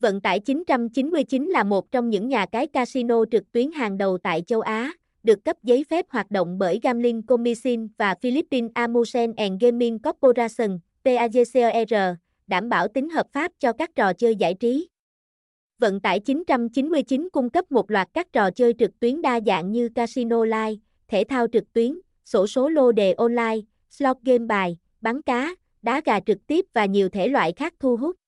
Vận tải 999 là một trong những nhà cái casino trực tuyến hàng đầu tại châu Á, được cấp giấy phép hoạt động bởi Gambling Commission và Philippines Amusement and Gaming Corporation, PAGCOR, đảm bảo tính hợp pháp cho các trò chơi giải trí. Vận tải 999 cung cấp một loạt các trò chơi trực tuyến đa dạng như casino live, thể thao trực tuyến, sổ số lô đề online, slot game bài, bắn cá, đá gà trực tiếp và nhiều thể loại khác thu hút.